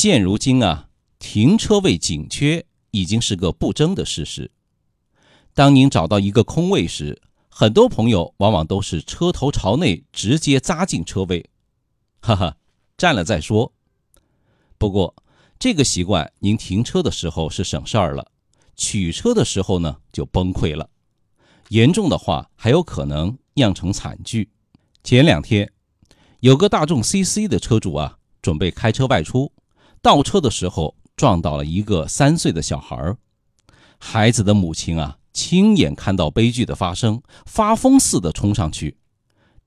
现如今啊，停车位紧缺已经是个不争的事实。当您找到一个空位时，很多朋友往往都是车头朝内直接扎进车位，哈哈，占了再说。不过这个习惯，您停车的时候是省事儿了，取车的时候呢就崩溃了，严重的话还有可能酿成惨剧。前两天，有个大众 CC 的车主啊，准备开车外出，倒车的时候撞到了一个三岁的小孩，孩子的母亲啊。亲眼看到悲剧的发生，发疯似的冲上去，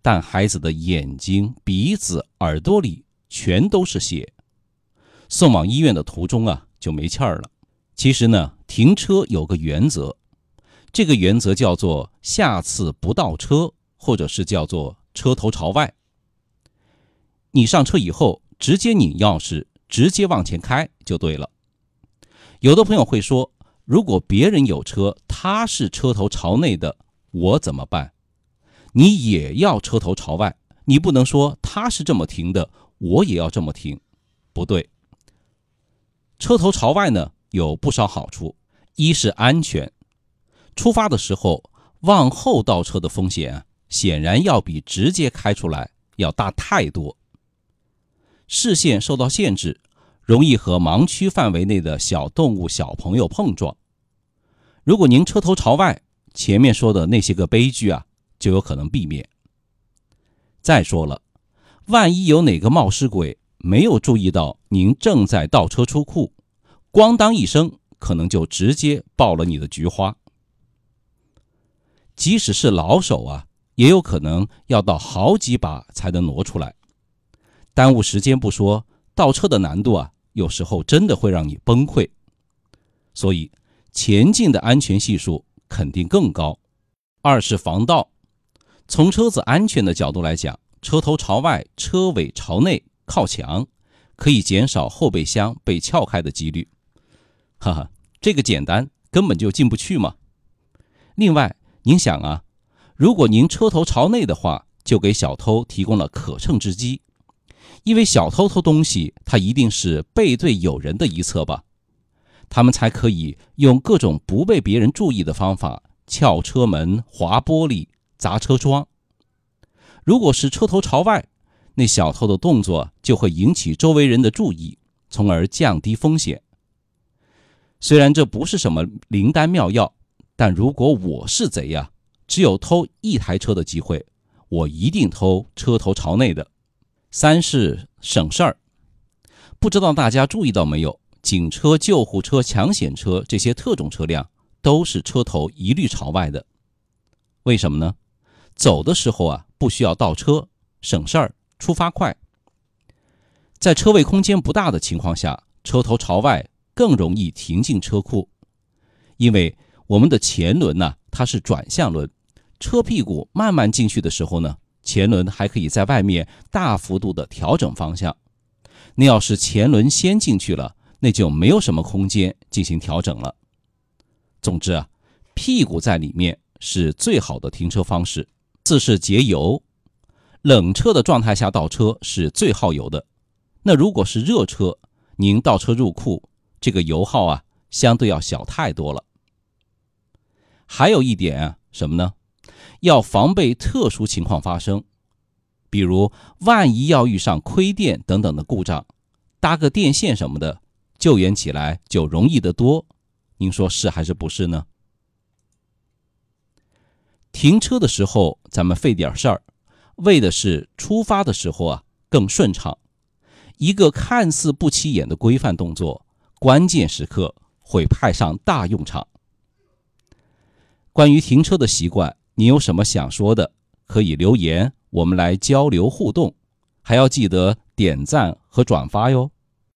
但孩子的眼睛、鼻子、耳朵里全都是血。送往医院的途中啊，就没气儿了。其实呢，停车有个原则，这个原则叫做下次不倒车，或者是叫做车头朝外。你上车以后，直接拧钥匙，直接往前开就对了。有的朋友会说。如果别人有车，他是车头朝内的，我怎么办？你也要车头朝外，你不能说他是这么停的，我也要这么停，不对。车头朝外呢，有不少好处，一是安全，出发的时候往后倒车的风险显然要比直接开出来要大太多，视线受到限制，容易和盲区范围内的小动物、小朋友碰撞。如果您车头朝外，前面说的那些个悲剧啊，就有可能避免。再说了，万一有哪个冒失鬼没有注意到您正在倒车出库，咣当一声，可能就直接爆了你的菊花。即使是老手啊，也有可能要倒好几把才能挪出来，耽误时间不说，倒车的难度啊，有时候真的会让你崩溃。所以。前进的安全系数肯定更高。二是防盗，从车子安全的角度来讲，车头朝外，车尾朝内靠墙，可以减少后备箱被撬开的几率。哈哈，这个简单，根本就进不去嘛。另外，您想啊，如果您车头朝内的话，就给小偷提供了可乘之机，因为小偷偷东西，他一定是背对有人的一侧吧。他们才可以用各种不被别人注意的方法撬车门、划玻璃、砸车窗。如果是车头朝外，那小偷的动作就会引起周围人的注意，从而降低风险。虽然这不是什么灵丹妙药，但如果我是贼呀，只有偷一台车的机会，我一定偷车头朝内的。三是省事儿，不知道大家注意到没有？警车、救护车、抢险车这些特种车辆都是车头一律朝外的，为什么呢？走的时候啊，不需要倒车，省事儿，出发快。在车位空间不大的情况下，车头朝外更容易停进车库，因为我们的前轮呢，它是转向轮，车屁股慢慢进去的时候呢，前轮还可以在外面大幅度的调整方向。那要是前轮先进去了，那就没有什么空间进行调整了。总之啊，屁股在里面是最好的停车方式。四是节油，冷车的状态下倒车是最耗油的。那如果是热车，您倒车入库，这个油耗啊相对要小太多了。还有一点啊，什么呢？要防备特殊情况发生，比如万一要遇上亏电等等的故障，搭个电线什么的。救援起来就容易得多，您说是还是不是呢？停车的时候咱们费点事儿，为的是出发的时候啊更顺畅。一个看似不起眼的规范动作，关键时刻会派上大用场。关于停车的习惯，你有什么想说的，可以留言，我们来交流互动，还要记得点赞和转发哟。